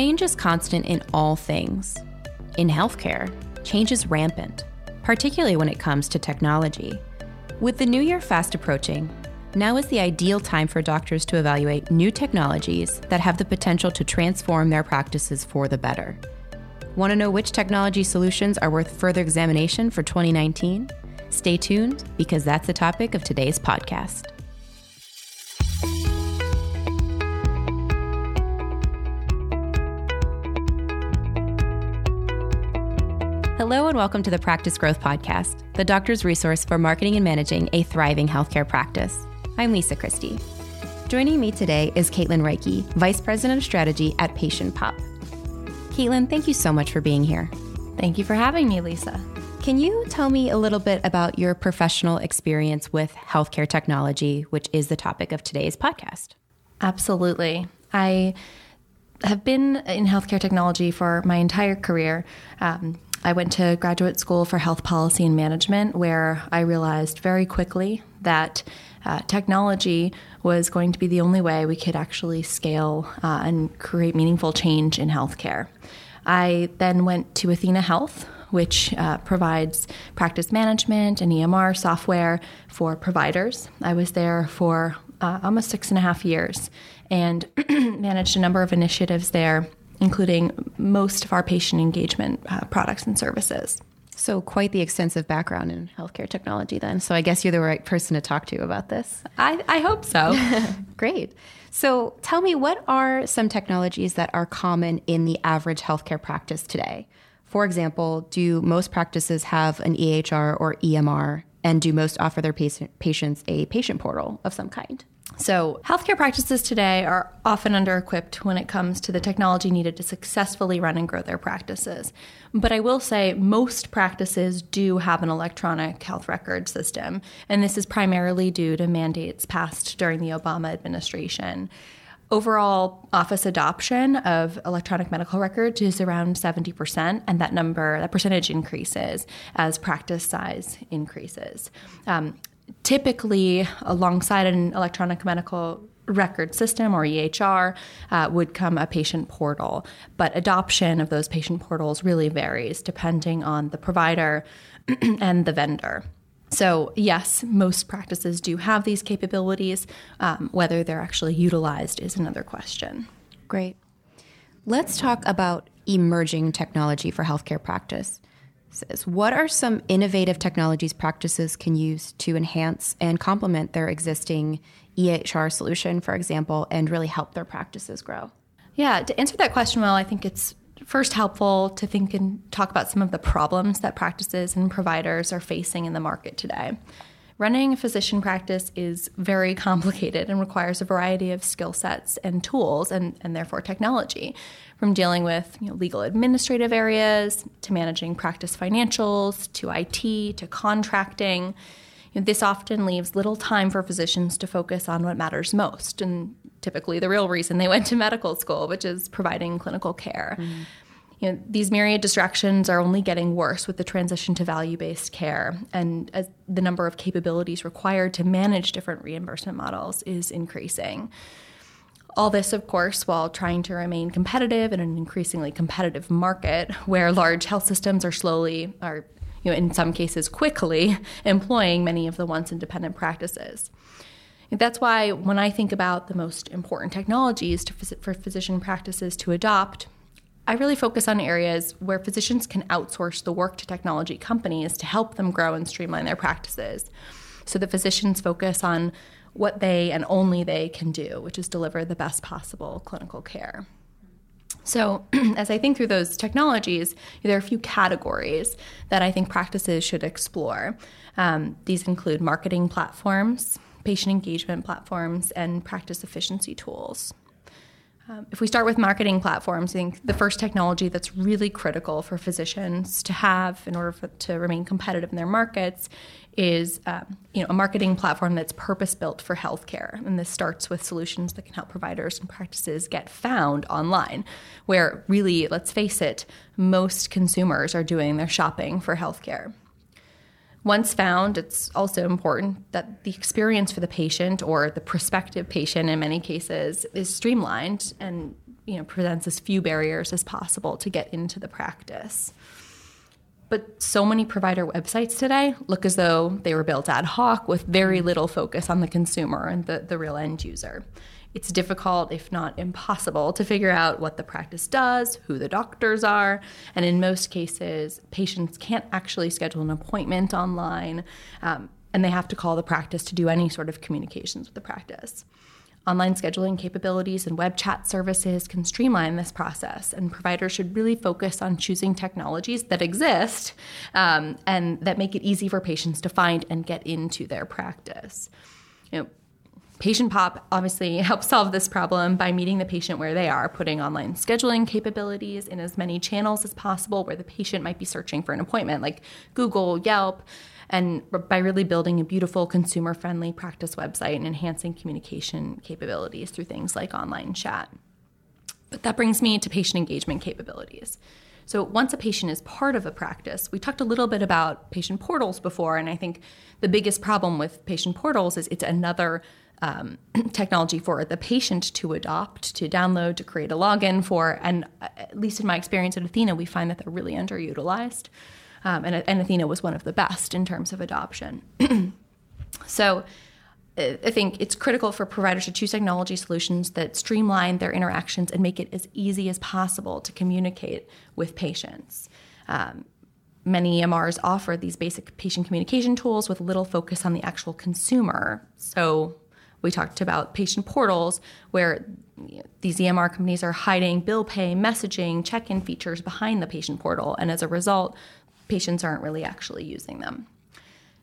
Change is constant in all things. In healthcare, change is rampant, particularly when it comes to technology. With the new year fast approaching, now is the ideal time for doctors to evaluate new technologies that have the potential to transform their practices for the better. Want to know which technology solutions are worth further examination for 2019? Stay tuned because that's the topic of today's podcast. Hello, and welcome to the Practice Growth Podcast, the doctor's resource for marketing and managing a thriving healthcare practice. I'm Lisa Christie. Joining me today is Caitlin Reiki, Vice President of Strategy at Patient Pop. Caitlin, thank you so much for being here. Thank you for having me, Lisa. Can you tell me a little bit about your professional experience with healthcare technology, which is the topic of today's podcast? Absolutely. I have been in healthcare technology for my entire career. Um, I went to graduate school for health policy and management, where I realized very quickly that uh, technology was going to be the only way we could actually scale uh, and create meaningful change in healthcare. I then went to Athena Health, which uh, provides practice management and EMR software for providers. I was there for uh, almost six and a half years and managed a number of initiatives there including most of our patient engagement uh, products and services. So, quite the extensive background in healthcare technology, then. So, I guess you're the right person to talk to about this. I, I hope so. Great. So, tell me, what are some technologies that are common in the average healthcare practice today? For example, do most practices have an EHR or EMR? And do most offer their patient, patients a patient portal of some kind? So, healthcare practices today are often under equipped when it comes to the technology needed to successfully run and grow their practices. But I will say most practices do have an electronic health record system, and this is primarily due to mandates passed during the Obama administration. Overall office adoption of electronic medical records is around 70%, and that number, that percentage increases as practice size increases. Um, typically alongside an electronic medical record system or EHR uh, would come a patient portal. But adoption of those patient portals really varies depending on the provider and the vendor. So, yes, most practices do have these capabilities. Um, whether they're actually utilized is another question. Great. Let's talk about emerging technology for healthcare practice says, What are some innovative technologies practices can use to enhance and complement their existing EHR solution, for example, and really help their practices grow? Yeah, to answer that question well, I think it's first helpful to think and talk about some of the problems that practices and providers are facing in the market today. Running a physician practice is very complicated and requires a variety of skill sets and tools and, and therefore technology, from dealing with you know, legal administrative areas to managing practice financials to IT to contracting. You know, this often leaves little time for physicians to focus on what matters most, and typically the real reason they went to medical school, which is providing clinical care. Mm you know, these myriad distractions are only getting worse with the transition to value-based care, and the number of capabilities required to manage different reimbursement models is increasing. All this, of course, while trying to remain competitive in an increasingly competitive market where large health systems are slowly, are you know, in some cases quickly, employing many of the once independent practices. That's why when I think about the most important technologies to, for physician practices to adopt, I really focus on areas where physicians can outsource the work to technology companies to help them grow and streamline their practices. So the physicians focus on what they and only they can do, which is deliver the best possible clinical care. So, as I think through those technologies, there are a few categories that I think practices should explore. Um, these include marketing platforms, patient engagement platforms, and practice efficiency tools. Um, if we start with marketing platforms, I think the first technology that's really critical for physicians to have in order for, to remain competitive in their markets is um, you know a marketing platform that's purpose built for healthcare, and this starts with solutions that can help providers and practices get found online, where really, let's face it, most consumers are doing their shopping for healthcare. Once found, it's also important that the experience for the patient or the prospective patient, in many cases, is streamlined and you know presents as few barriers as possible to get into the practice. But so many provider websites today look as though they were built ad hoc with very little focus on the consumer and the, the real end user. It's difficult, if not impossible, to figure out what the practice does, who the doctors are, and in most cases, patients can't actually schedule an appointment online, um, and they have to call the practice to do any sort of communications with the practice. Online scheduling capabilities and web chat services can streamline this process, and providers should really focus on choosing technologies that exist um, and that make it easy for patients to find and get into their practice. You know, Patient Pop obviously helps solve this problem by meeting the patient where they are, putting online scheduling capabilities in as many channels as possible where the patient might be searching for an appointment, like Google, Yelp, and by really building a beautiful consumer friendly practice website and enhancing communication capabilities through things like online chat. But that brings me to patient engagement capabilities. So once a patient is part of a practice, we talked a little bit about patient portals before, and I think the biggest problem with patient portals is it's another um, technology for the patient to adopt, to download, to create a login for. And uh, at least in my experience at Athena, we find that they're really underutilized. Um, and, and Athena was one of the best in terms of adoption. so I think it's critical for providers to choose technology solutions that streamline their interactions and make it as easy as possible to communicate with patients. Um, many EMRs offer these basic patient communication tools with little focus on the actual consumer. So we talked about patient portals where these EMR companies are hiding bill pay, messaging, check in features behind the patient portal. And as a result, patients aren't really actually using them.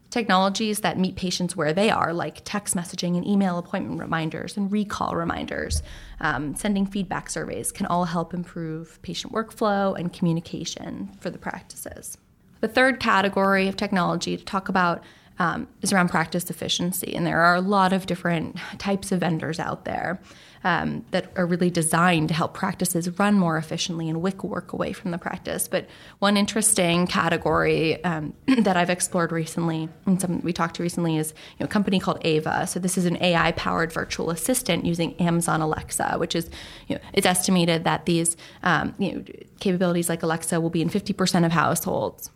Technologies that meet patients where they are, like text messaging and email appointment reminders and recall reminders, um, sending feedback surveys, can all help improve patient workflow and communication for the practices. The third category of technology to talk about um, is around practice efficiency. And there are a lot of different types of vendors out there um, that are really designed to help practices run more efficiently and wick work away from the practice. But one interesting category um, that I've explored recently, and some we talked to recently, is you know, a company called Ava. So this is an AI-powered virtual assistant using Amazon Alexa, which is you know, it's estimated that these um, you know, capabilities like Alexa will be in 50% of households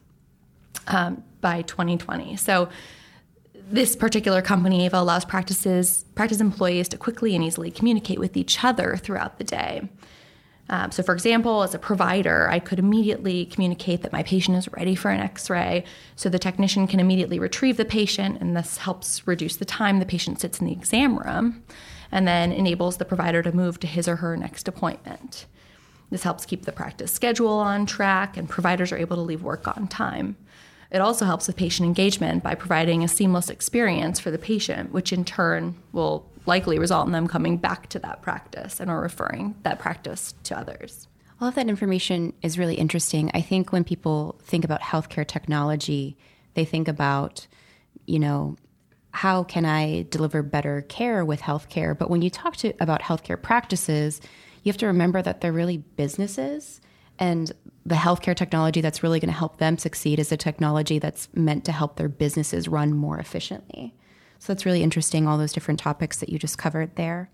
um, by 2020. So this particular company, Ava, allows practices practice employees to quickly and easily communicate with each other throughout the day. Um, so, for example, as a provider, I could immediately communicate that my patient is ready for an x ray, so the technician can immediately retrieve the patient, and this helps reduce the time the patient sits in the exam room, and then enables the provider to move to his or her next appointment. This helps keep the practice schedule on track, and providers are able to leave work on time. It also helps with patient engagement by providing a seamless experience for the patient, which in turn will likely result in them coming back to that practice and or referring that practice to others. All of that information is really interesting. I think when people think about healthcare technology, they think about, you know, how can I deliver better care with healthcare? But when you talk to about healthcare practices, you have to remember that they're really businesses and the healthcare technology that's really going to help them succeed is a technology that's meant to help their businesses run more efficiently. So that's really interesting, all those different topics that you just covered there.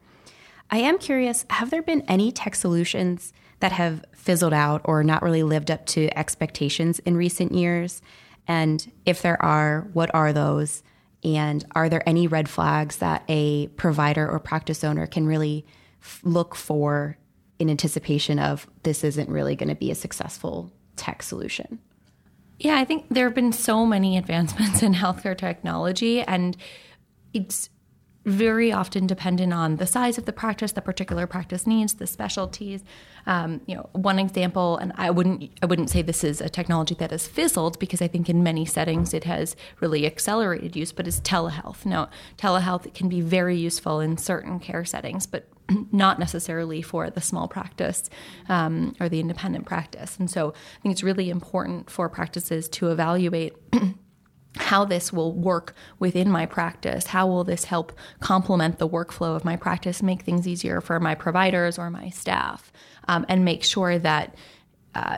I am curious have there been any tech solutions that have fizzled out or not really lived up to expectations in recent years? And if there are, what are those? And are there any red flags that a provider or practice owner can really f- look for in anticipation of this isn't really going to be a successful tech solution? Yeah, I think there have been so many advancements in healthcare technology, and it's very often dependent on the size of the practice, the particular practice needs, the specialties. Um, you know, one example, and I wouldn't I wouldn't say this is a technology that has fizzled because I think in many settings it has really accelerated use, but is telehealth. Now, telehealth can be very useful in certain care settings, but not necessarily for the small practice um, or the independent practice. And so I think it's really important for practices to evaluate. how this will work within my practice. How will this help complement the workflow of my practice, make things easier for my providers or my staff, um, and make sure that uh,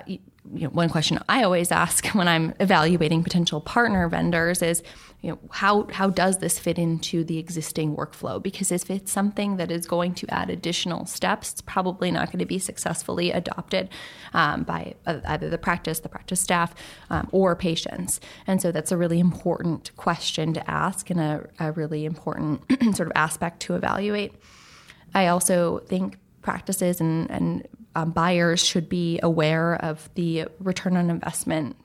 you know, one question I always ask when I'm evaluating potential partner vendors is, you know, how how does this fit into the existing workflow? Because if it's something that is going to add additional steps, it's probably not going to be successfully adopted um, by either the practice, the practice staff, um, or patients. And so that's a really important question to ask and a, a really important sort of aspect to evaluate. I also think practices and, and um, buyers should be aware of the return on investment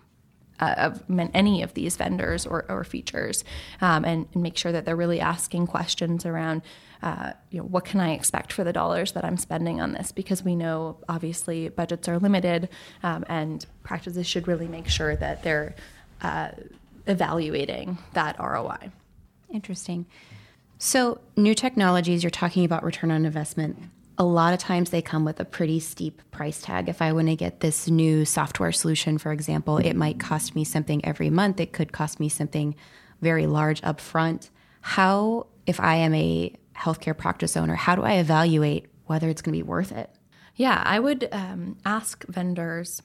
uh, of any of these vendors or, or features um, and, and, make sure that they're really asking questions around uh, you know what can I expect for the dollars that I'm spending on this because we know obviously budgets are limited um, and practices should really make sure that they're uh, evaluating that ROI. Interesting. So, new technologies, you're talking about return on investment a lot of times they come with a pretty steep price tag. If I want to get this new software solution, for example, it might cost me something every month. It could cost me something very large upfront. How, if I am a healthcare practice owner, how do I evaluate whether it's going to be worth it? Yeah, I would um, ask vendors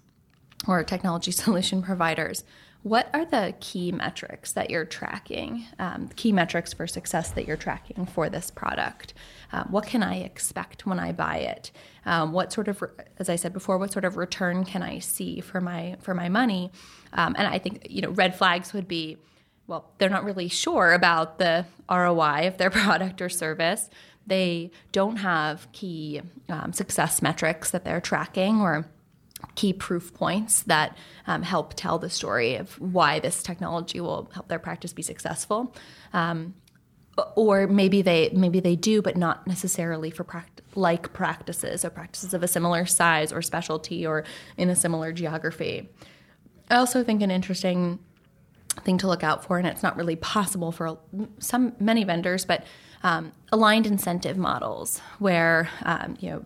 or technology solution providers what are the key metrics that you're tracking, um, key metrics for success that you're tracking for this product? Uh, what can I expect when I buy it? Um, what sort of, as I said before, what sort of return can I see for my for my money? Um, and I think you know red flags would be, well, they're not really sure about the ROI of their product or service. They don't have key um, success metrics that they're tracking or key proof points that um, help tell the story of why this technology will help their practice be successful. Um, or maybe they maybe they do, but not necessarily for pract- like practices or practices of a similar size or specialty or in a similar geography. I also think an interesting thing to look out for, and it's not really possible for some many vendors, but um, aligned incentive models where um, you know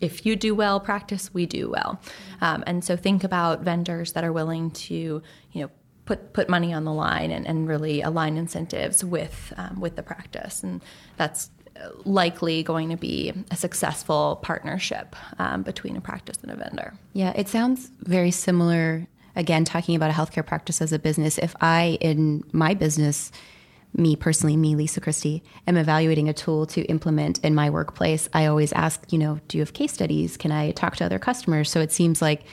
if you do well, practice, we do well. Um, and so think about vendors that are willing to, you know, put put money on the line and, and really align incentives with um, with the practice, and that's likely going to be a successful partnership um, between a practice and a vendor. Yeah, it sounds very similar. Again, talking about a healthcare practice as a business, if I in my business me personally, me, Lisa Christie, am evaluating a tool to implement in my workplace, I always ask, you know, do you have case studies? Can I talk to other customers? So it seems like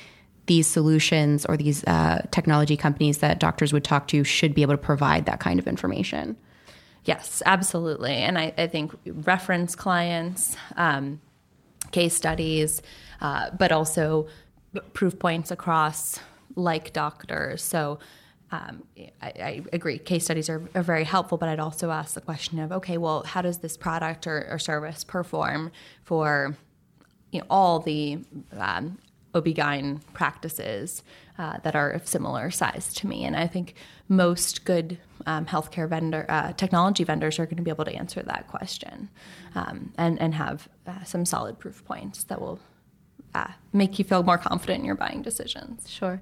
these solutions or these uh, technology companies that doctors would talk to should be able to provide that kind of information. Yes, absolutely. And I, I think reference clients, um, case studies, uh, but also proof points across like doctors. So um, I, I, agree. Case studies are, are, very helpful, but I'd also ask the question of, okay, well, how does this product or, or service perform for you know, all the um, OB-GYN practices uh, that are of similar size to me? And I think most good um, healthcare vendor, uh, technology vendors are going to be able to answer that question um, and, and have uh, some solid proof points that will uh, make you feel more confident in your buying decisions. Sure.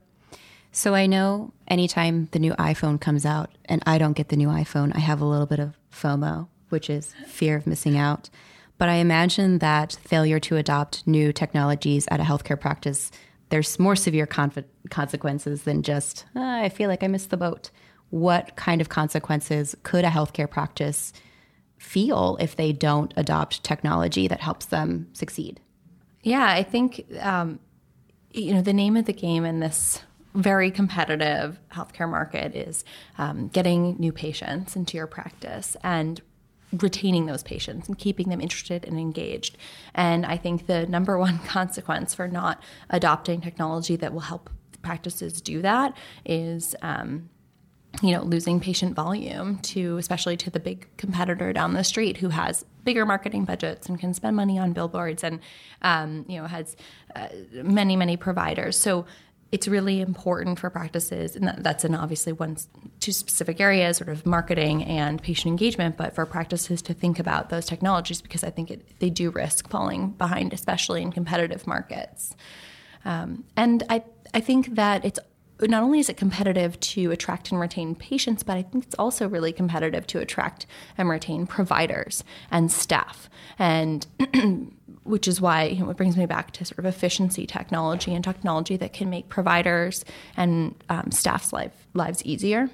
So I know anytime the new iPhone comes out and I don't get the new iPhone, I have a little bit of FOMO, which is fear of missing out. But I imagine that failure to adopt new technologies at a healthcare practice, there's more severe conf- consequences than just, oh, I feel like I missed the boat. What kind of consequences could a healthcare practice feel if they don't adopt technology that helps them succeed? Yeah, I think, um, you know, the name of the game in this very competitive healthcare market is um, getting new patients into your practice and retaining those patients and keeping them interested and engaged. And I think the number one consequence for not adopting technology that will help practices do that is. Um, you know, losing patient volume to, especially to the big competitor down the street who has bigger marketing budgets and can spend money on billboards and, um, you know, has uh, many, many providers. So it's really important for practices, and that's in obviously one two specific areas, sort of marketing and patient engagement, but for practices to think about those technologies because I think it, they do risk falling behind, especially in competitive markets. Um, and I I think that it's not only is it competitive to attract and retain patients, but I think it's also really competitive to attract and retain providers and staff. And which is why you know, it brings me back to sort of efficiency technology and technology that can make providers and um, staff's life, lives easier.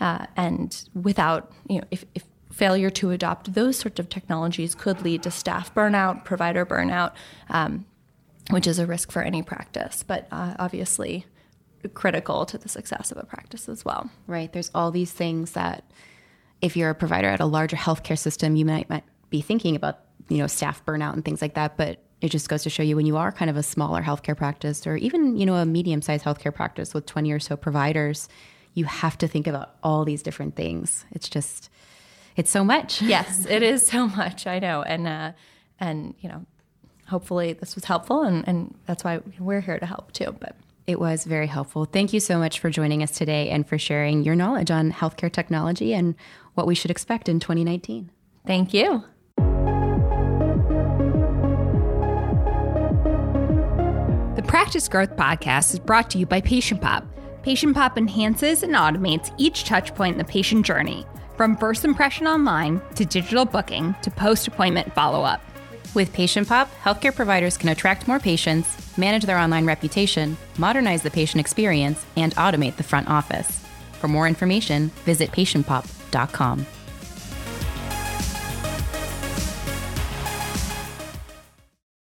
Uh, and without, you know, if, if failure to adopt those sorts of technologies could lead to staff burnout, provider burnout, um, which is a risk for any practice, but uh, obviously critical to the success of a practice as well. Right. There's all these things that if you're a provider at a larger healthcare system, you might, might be thinking about, you know, staff burnout and things like that. But it just goes to show you when you are kind of a smaller healthcare practice or even, you know, a medium sized healthcare practice with 20 or so providers, you have to think about all these different things. It's just, it's so much. yes, it is so much. I know. And, uh, and, you know, hopefully this was helpful and, and that's why we're here to help too. But it was very helpful. Thank you so much for joining us today and for sharing your knowledge on healthcare technology and what we should expect in 2019. Thank you. The Practice Growth Podcast is brought to you by Patient Pop. Patient Pop enhances and automates each touchpoint in the patient journey, from first impression online to digital booking to post appointment follow up. With Patient Pop, healthcare providers can attract more patients, manage their online reputation, modernize the patient experience, and automate the front office. For more information, visit patientpop.com.